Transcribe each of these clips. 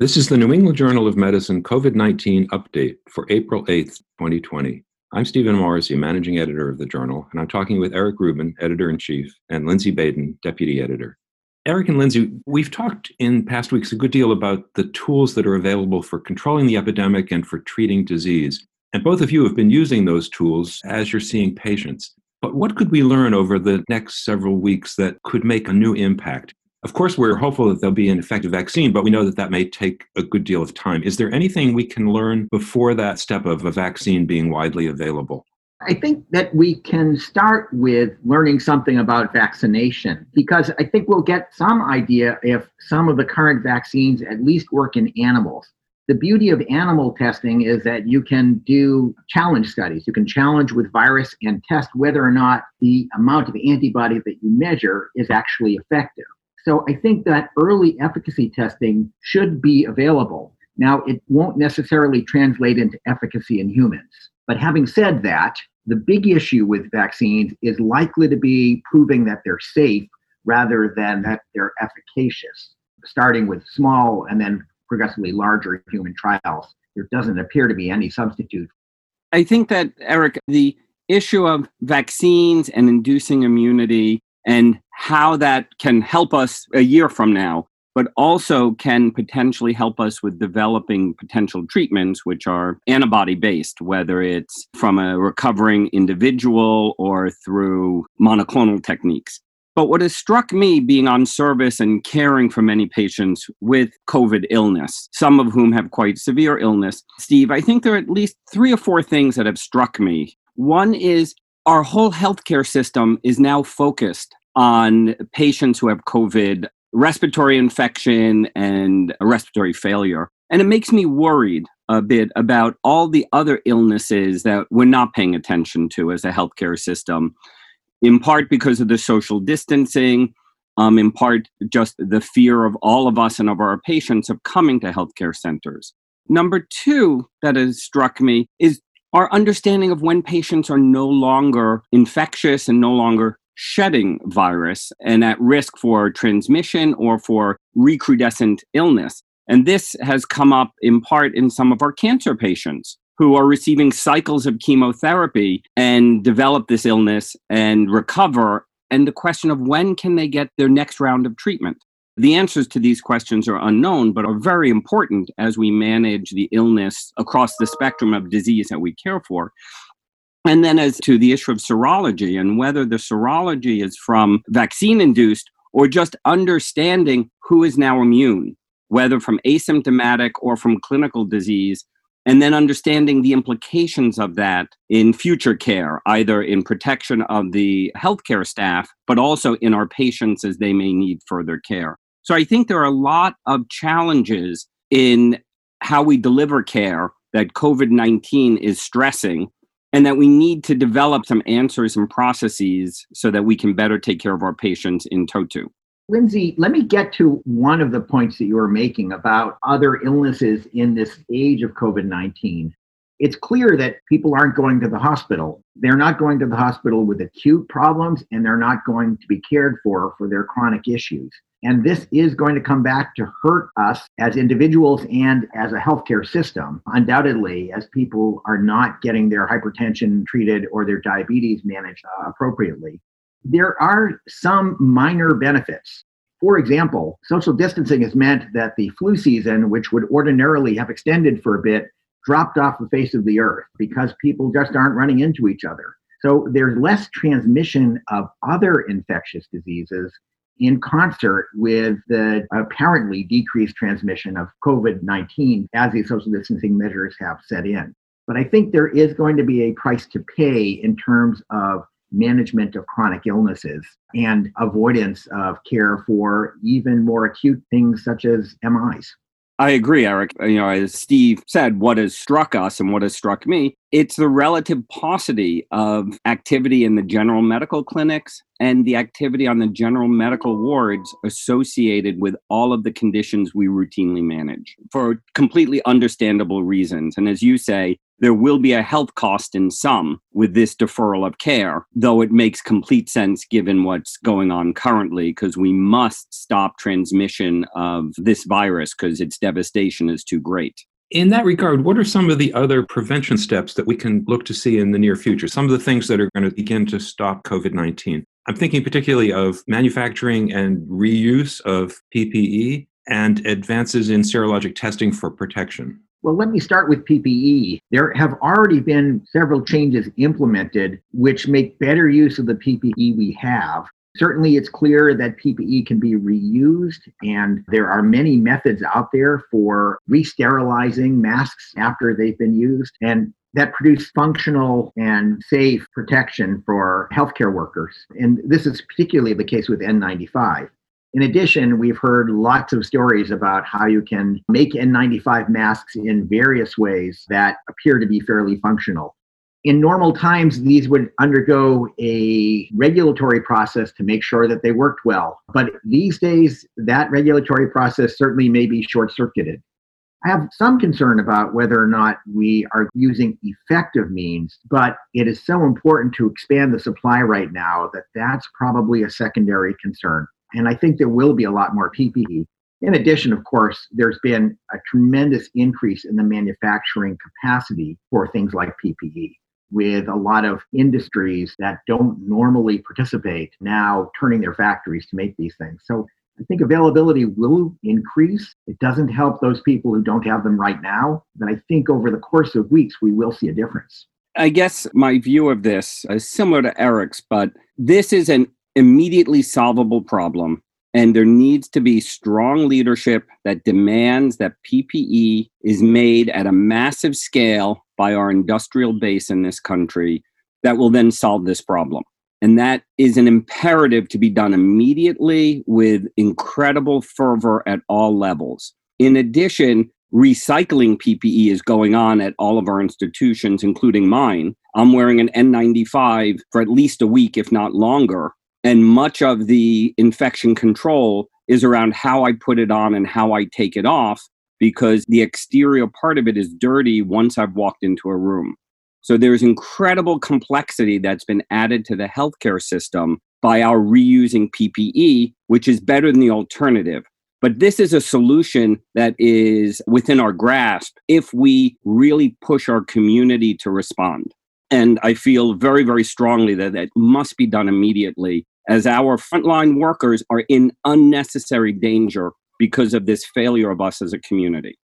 This is the New England Journal of Medicine COVID 19 update for April 8th, 2020. I'm Stephen Morrissey, managing editor of the journal, and I'm talking with Eric Rubin, editor in chief, and Lindsay Baden, deputy editor. Eric and Lindsay, we've talked in past weeks a good deal about the tools that are available for controlling the epidemic and for treating disease. And both of you have been using those tools as you're seeing patients. But what could we learn over the next several weeks that could make a new impact? Of course, we're hopeful that there'll be an effective vaccine, but we know that that may take a good deal of time. Is there anything we can learn before that step of a vaccine being widely available? I think that we can start with learning something about vaccination because I think we'll get some idea if some of the current vaccines at least work in animals. The beauty of animal testing is that you can do challenge studies. You can challenge with virus and test whether or not the amount of antibody that you measure is actually effective. So I think that early efficacy testing should be available. Now, it won't necessarily translate into efficacy in humans. But having said that, the big issue with vaccines is likely to be proving that they're safe rather than that they're efficacious, starting with small and then progressively larger human trials. There doesn't appear to be any substitute. I think that, Eric, the issue of vaccines and inducing immunity and how that can help us a year from now, but also can potentially help us with developing potential treatments which are antibody based, whether it's from a recovering individual or through monoclonal techniques. But what has struck me being on service and caring for many patients with COVID illness, some of whom have quite severe illness, Steve, I think there are at least three or four things that have struck me. One is our whole healthcare system is now focused on patients who have COVID, respiratory infection, and respiratory failure. And it makes me worried a bit about all the other illnesses that we're not paying attention to as a healthcare system, in part because of the social distancing, um, in part just the fear of all of us and of our patients of coming to healthcare centers. Number two that has struck me is our understanding of when patients are no longer infectious and no longer shedding virus and at risk for transmission or for recrudescent illness. And this has come up in part in some of our cancer patients who are receiving cycles of chemotherapy and develop this illness and recover. And the question of when can they get their next round of treatment? The answers to these questions are unknown, but are very important as we manage the illness across the spectrum of disease that we care for. And then, as to the issue of serology and whether the serology is from vaccine induced or just understanding who is now immune, whether from asymptomatic or from clinical disease, and then understanding the implications of that in future care, either in protection of the healthcare staff, but also in our patients as they may need further care. So I think there are a lot of challenges in how we deliver care that COVID 19 is stressing and that we need to develop some answers and processes so that we can better take care of our patients in toto. Lindsay, let me get to one of the points that you were making about other illnesses in this age of COVID 19. It's clear that people aren't going to the hospital. They're not going to the hospital with acute problems, and they're not going to be cared for for their chronic issues. And this is going to come back to hurt us as individuals and as a healthcare system, undoubtedly, as people are not getting their hypertension treated or their diabetes managed uh, appropriately. There are some minor benefits. For example, social distancing has meant that the flu season, which would ordinarily have extended for a bit, dropped off the face of the earth because people just aren't running into each other. So there's less transmission of other infectious diseases in concert with the apparently decreased transmission of COVID 19 as these social distancing measures have set in. But I think there is going to be a price to pay in terms of management of chronic illnesses and avoidance of care for even more acute things such as MIs. I agree, Eric. Uh, you know, as Steve said, what has struck us and what has struck me, it's the relative paucity of activity in the general medical clinics and the activity on the general medical wards associated with all of the conditions we routinely manage for completely understandable reasons. And as you say, there will be a health cost in some with this deferral of care, though it makes complete sense given what's going on currently, because we must stop transmission of this virus because its devastation is too great. In that regard, what are some of the other prevention steps that we can look to see in the near future? Some of the things that are going to begin to stop COVID 19? I'm thinking particularly of manufacturing and reuse of PPE and advances in serologic testing for protection. Well, let me start with PPE. There have already been several changes implemented which make better use of the PPE we have. Certainly, it's clear that PPE can be reused, and there are many methods out there for re-sterilizing masks after they've been used, and that produce functional and safe protection for healthcare workers. And this is particularly the case with N95. In addition, we've heard lots of stories about how you can make N95 masks in various ways that appear to be fairly functional. In normal times, these would undergo a regulatory process to make sure that they worked well. But these days, that regulatory process certainly may be short circuited. I have some concern about whether or not we are using effective means, but it is so important to expand the supply right now that that's probably a secondary concern. And I think there will be a lot more PPE. In addition, of course, there's been a tremendous increase in the manufacturing capacity for things like PPE, with a lot of industries that don't normally participate now turning their factories to make these things. So I think availability will increase. It doesn't help those people who don't have them right now, but I think over the course of weeks, we will see a difference. I guess my view of this is similar to Eric's, but this is an immediately solvable problem. And there needs to be strong leadership that demands that PPE is made at a massive scale by our industrial base in this country that will then solve this problem. And that is an imperative to be done immediately with incredible fervor at all levels. In addition, recycling PPE is going on at all of our institutions, including mine. I'm wearing an N95 for at least a week, if not longer. And much of the infection control is around how I put it on and how I take it off because the exterior part of it is dirty once I've walked into a room. So there's incredible complexity that's been added to the healthcare system by our reusing PPE, which is better than the alternative. But this is a solution that is within our grasp if we really push our community to respond. And I feel very, very strongly that that must be done immediately as our frontline workers are in unnecessary danger because of this failure of us as a community.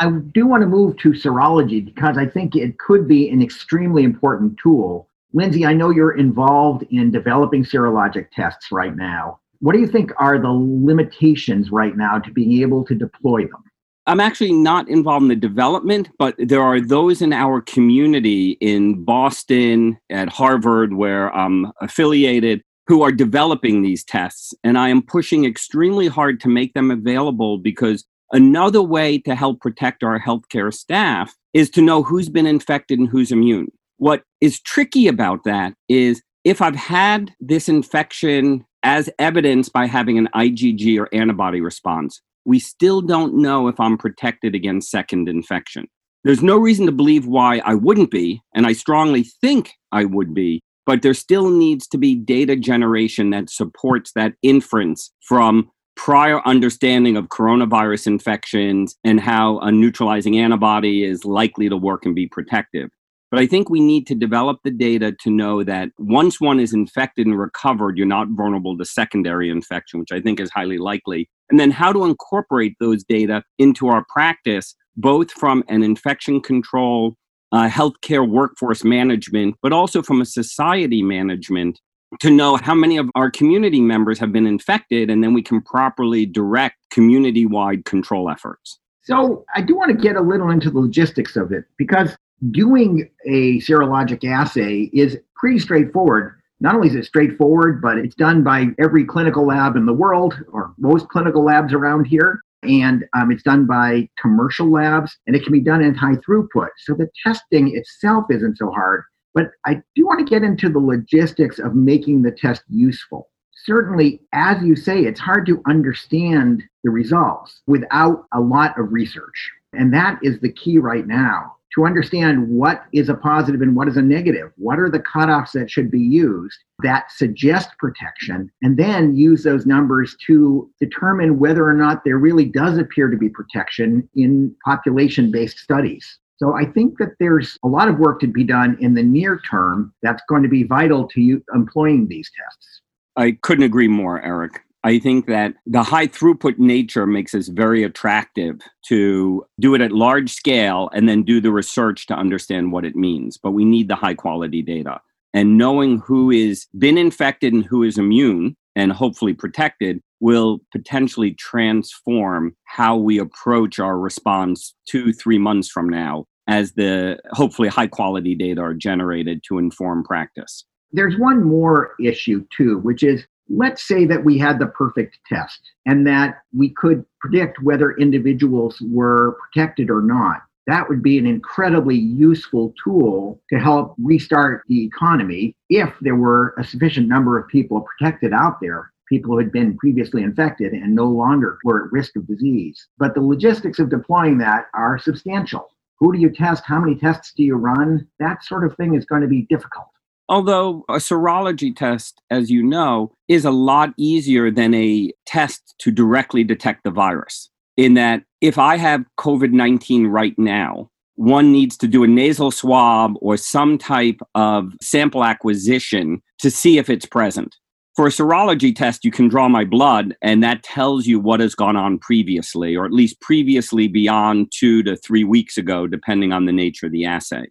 I do want to move to serology because I think it could be an extremely important tool. Lindsay, I know you're involved in developing serologic tests right now. What do you think are the limitations right now to being able to deploy them? I'm actually not involved in the development, but there are those in our community in Boston, at Harvard, where I'm affiliated, who are developing these tests. And I am pushing extremely hard to make them available because another way to help protect our healthcare staff is to know who's been infected and who's immune. What is tricky about that is if I've had this infection as evidenced by having an IgG or antibody response, we still don't know if I'm protected against second infection. There's no reason to believe why I wouldn't be, and I strongly think I would be, but there still needs to be data generation that supports that inference from prior understanding of coronavirus infections and how a neutralizing antibody is likely to work and be protective. But I think we need to develop the data to know that once one is infected and recovered, you're not vulnerable to secondary infection, which I think is highly likely. And then how to incorporate those data into our practice, both from an infection control uh, healthcare workforce management, but also from a society management to know how many of our community members have been infected, and then we can properly direct community wide control efforts. So, I do want to get a little into the logistics of it because doing a serologic assay is pretty straightforward. Not only is it straightforward, but it's done by every clinical lab in the world or most clinical labs around here and um, it's done by commercial labs and it can be done in high throughput. So the testing itself isn't so hard, but I do want to get into the logistics of making the test useful. Certainly, as you say, it's hard to understand the results without a lot of research. And that is the key right now to understand what is a positive and what is a negative. What are the cutoffs that should be used that suggest protection? And then use those numbers to determine whether or not there really does appear to be protection in population based studies. So I think that there's a lot of work to be done in the near term that's going to be vital to you employing these tests. I couldn't agree more, Eric. I think that the high throughput nature makes us very attractive to do it at large scale and then do the research to understand what it means. But we need the high quality data. And knowing who is been infected and who is immune and hopefully protected will potentially transform how we approach our response two, three months from now as the hopefully high quality data are generated to inform practice. There's one more issue too, which is let's say that we had the perfect test and that we could predict whether individuals were protected or not. That would be an incredibly useful tool to help restart the economy if there were a sufficient number of people protected out there people who had been previously infected and no longer were at risk of disease. But the logistics of deploying that are substantial. Who do you test? How many tests do you run? That sort of thing is going to be difficult. Although a serology test, as you know, is a lot easier than a test to directly detect the virus. In that, if I have COVID 19 right now, one needs to do a nasal swab or some type of sample acquisition to see if it's present. For a serology test, you can draw my blood, and that tells you what has gone on previously, or at least previously beyond two to three weeks ago, depending on the nature of the assay.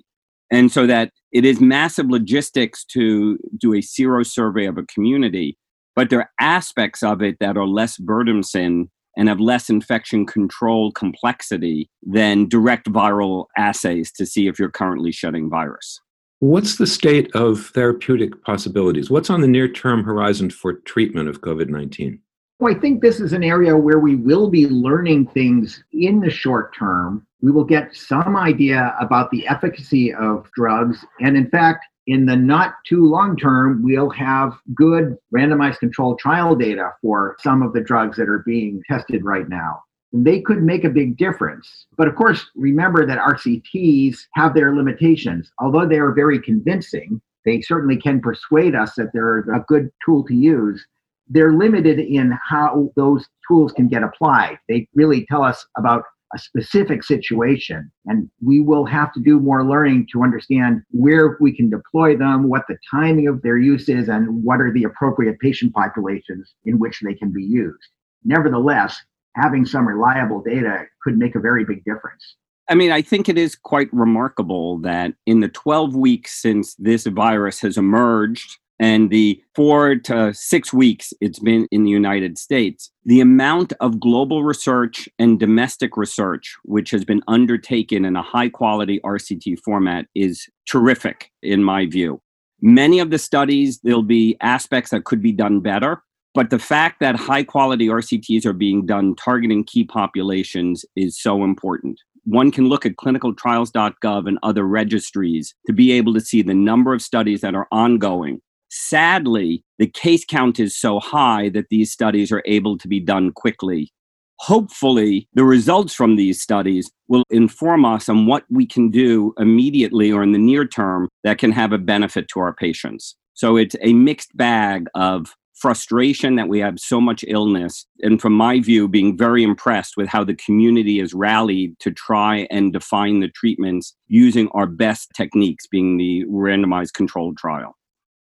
And so that it is massive logistics to do a sero survey of a community, but there are aspects of it that are less burdensome and have less infection control complexity than direct viral assays to see if you're currently shedding virus. What's the state of therapeutic possibilities? What's on the near term horizon for treatment of COVID 19? I think this is an area where we will be learning things in the short term. We will get some idea about the efficacy of drugs. And in fact, in the not too long term, we'll have good randomized controlled trial data for some of the drugs that are being tested right now. They could make a big difference. But of course, remember that RCTs have their limitations. Although they are very convincing, they certainly can persuade us that they're a good tool to use they're limited in how those tools can get applied. They really tell us about a specific situation, and we will have to do more learning to understand where we can deploy them, what the timing of their use is, and what are the appropriate patient populations in which they can be used. Nevertheless, having some reliable data could make a very big difference. I mean, I think it is quite remarkable that in the 12 weeks since this virus has emerged and the four to six weeks it's been in the United States, the amount of global research and domestic research, which has been undertaken in a high quality RCT format, is terrific in my view. Many of the studies, there'll be aspects that could be done better, but the fact that high quality RCTs are being done targeting key populations is so important one can look at clinicaltrials.gov and other registries to be able to see the number of studies that are ongoing Sadly, the case count is so high that these studies are able to be done quickly. Hopefully, the results from these studies will inform us on what we can do immediately or in the near term that can have a benefit to our patients. So it's a mixed bag of frustration that we have so much illness. And from my view, being very impressed with how the community has rallied to try and define the treatments using our best techniques, being the randomized controlled trial.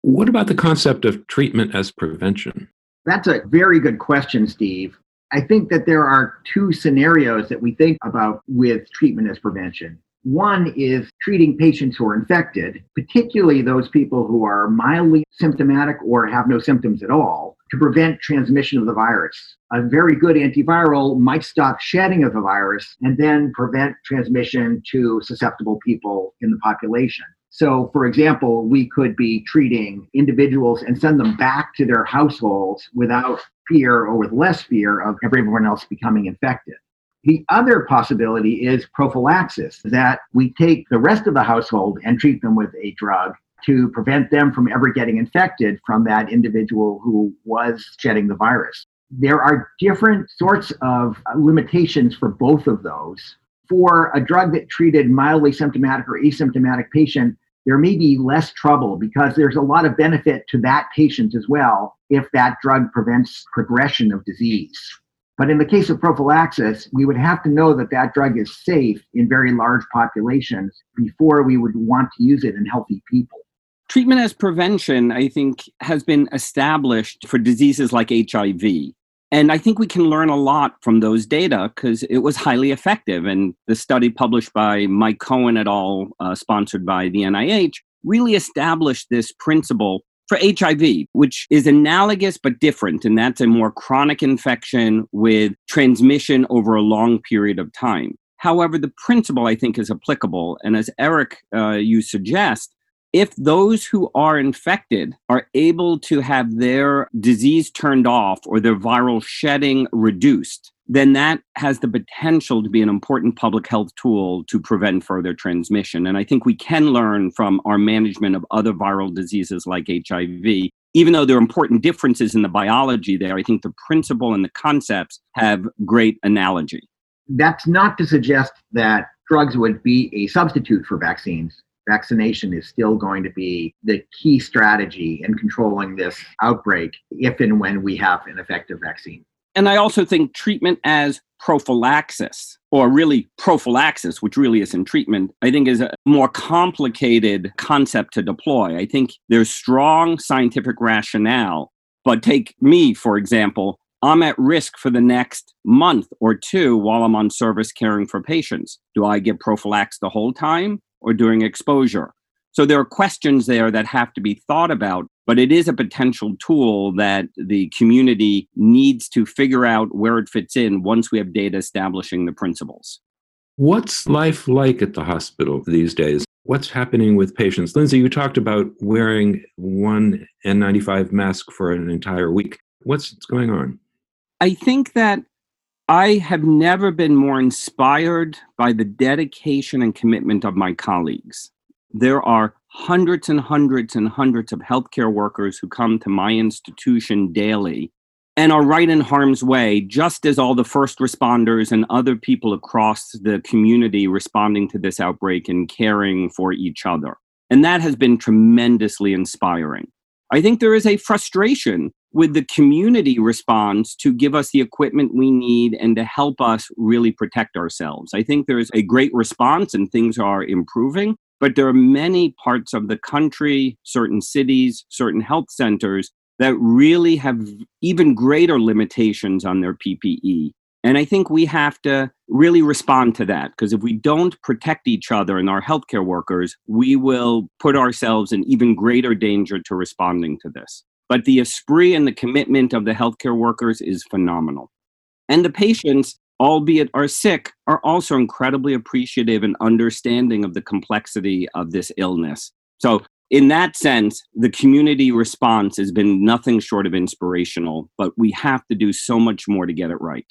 What about the concept of treatment as prevention? That's a very good question, Steve. I think that there are two scenarios that we think about with treatment as prevention. One is treating patients who are infected, particularly those people who are mildly symptomatic or have no symptoms at all, to prevent transmission of the virus. A very good antiviral might stop shedding of the virus and then prevent transmission to susceptible people in the population. So, for example, we could be treating individuals and send them back to their households without fear or with less fear of everyone else becoming infected. The other possibility is prophylaxis, that we take the rest of the household and treat them with a drug to prevent them from ever getting infected from that individual who was shedding the virus. There are different sorts of limitations for both of those. For a drug that treated mildly symptomatic or asymptomatic patient, there may be less trouble because there's a lot of benefit to that patient as well if that drug prevents progression of disease. But in the case of prophylaxis, we would have to know that that drug is safe in very large populations before we would want to use it in healthy people. Treatment as prevention, I think, has been established for diseases like HIV. And I think we can learn a lot from those data because it was highly effective. And the study published by Mike Cohen et al., uh, sponsored by the NIH, really established this principle for HIV, which is analogous but different. And that's a more chronic infection with transmission over a long period of time. However, the principle I think is applicable. And as Eric, uh, you suggest, if those who are infected are able to have their disease turned off or their viral shedding reduced, then that has the potential to be an important public health tool to prevent further transmission. And I think we can learn from our management of other viral diseases like HIV. Even though there are important differences in the biology there, I think the principle and the concepts have great analogy. That's not to suggest that drugs would be a substitute for vaccines vaccination is still going to be the key strategy in controlling this outbreak if and when we have an effective vaccine. And I also think treatment as prophylaxis, or really prophylaxis, which really isn't treatment, I think is a more complicated concept to deploy. I think there's strong scientific rationale. But take me, for example, I'm at risk for the next month or two while I'm on service caring for patients. Do I get prophylaxed the whole time? Or during exposure. So there are questions there that have to be thought about, but it is a potential tool that the community needs to figure out where it fits in once we have data establishing the principles. What's life like at the hospital these days? What's happening with patients? Lindsay, you talked about wearing one N95 mask for an entire week. What's going on? I think that I have never been more inspired by the dedication and commitment of my colleagues. There are hundreds and hundreds and hundreds of healthcare workers who come to my institution daily and are right in harm's way, just as all the first responders and other people across the community responding to this outbreak and caring for each other. And that has been tremendously inspiring. I think there is a frustration with the community response to give us the equipment we need and to help us really protect ourselves. I think there's a great response and things are improving, but there are many parts of the country, certain cities, certain health centers that really have even greater limitations on their PPE. And I think we have to really respond to that because if we don't protect each other and our healthcare workers, we will put ourselves in even greater danger to responding to this. But the esprit and the commitment of the healthcare workers is phenomenal. And the patients, albeit are sick, are also incredibly appreciative and understanding of the complexity of this illness. So, in that sense, the community response has been nothing short of inspirational, but we have to do so much more to get it right.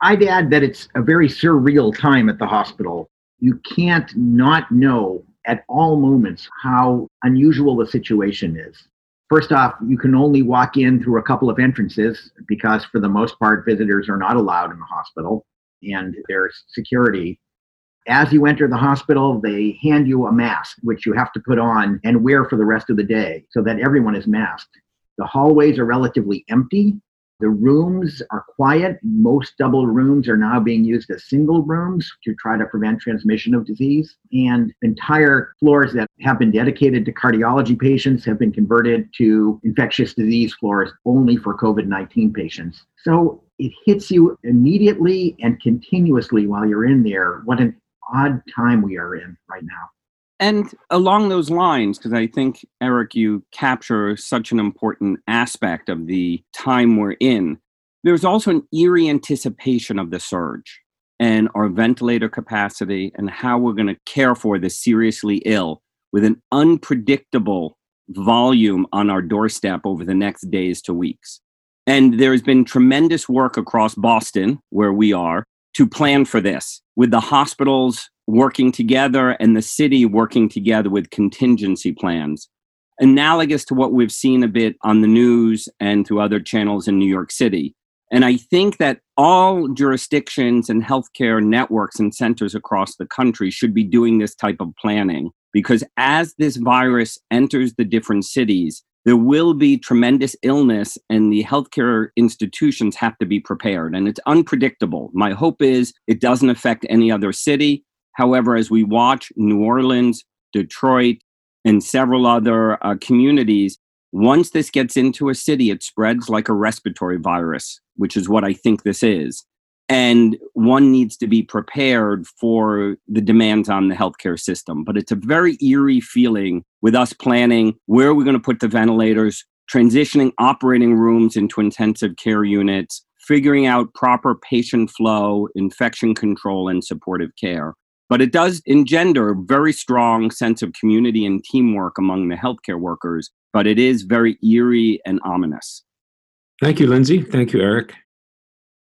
I'd add that it's a very surreal time at the hospital. You can't not know at all moments how unusual the situation is. First off, you can only walk in through a couple of entrances because, for the most part, visitors are not allowed in the hospital and there's security. As you enter the hospital, they hand you a mask, which you have to put on and wear for the rest of the day so that everyone is masked. The hallways are relatively empty the rooms are quiet. Most double rooms are now being used as single rooms to try to prevent transmission of disease. And entire floors that have been dedicated to cardiology patients have been converted to infectious disease floors only for COVID 19 patients. So it hits you immediately and continuously while you're in there. What an odd time we are in right now. And along those lines, because I think, Eric, you capture such an important aspect of the time we're in, there's also an eerie anticipation of the surge and our ventilator capacity and how we're going to care for the seriously ill with an unpredictable volume on our doorstep over the next days to weeks. And there's been tremendous work across Boston, where we are, to plan for this with the hospitals working together and the city working together with contingency plans. Analogous to what we've seen a bit on the news and through other channels in New York City. And I think that all jurisdictions and healthcare networks and centers across the country should be doing this type of planning because as this virus enters the different cities, there will be tremendous illness and the healthcare institutions have to be prepared and it's unpredictable. My hope is it doesn't affect any other city. However, as we watch New Orleans, Detroit, and several other uh, communities, once this gets into a city, it spreads like a respiratory virus, which is what I think this is. And one needs to be prepared for the demands on the healthcare system. But it's a very eerie feeling with us planning where are we going to put the ventilators, transitioning operating rooms into intensive care units, figuring out proper patient flow, infection control, and supportive care. But it does engender a very strong sense of community and teamwork among the healthcare workers, but it is very eerie and ominous. Thank you, Lindsay. Thank you, Eric.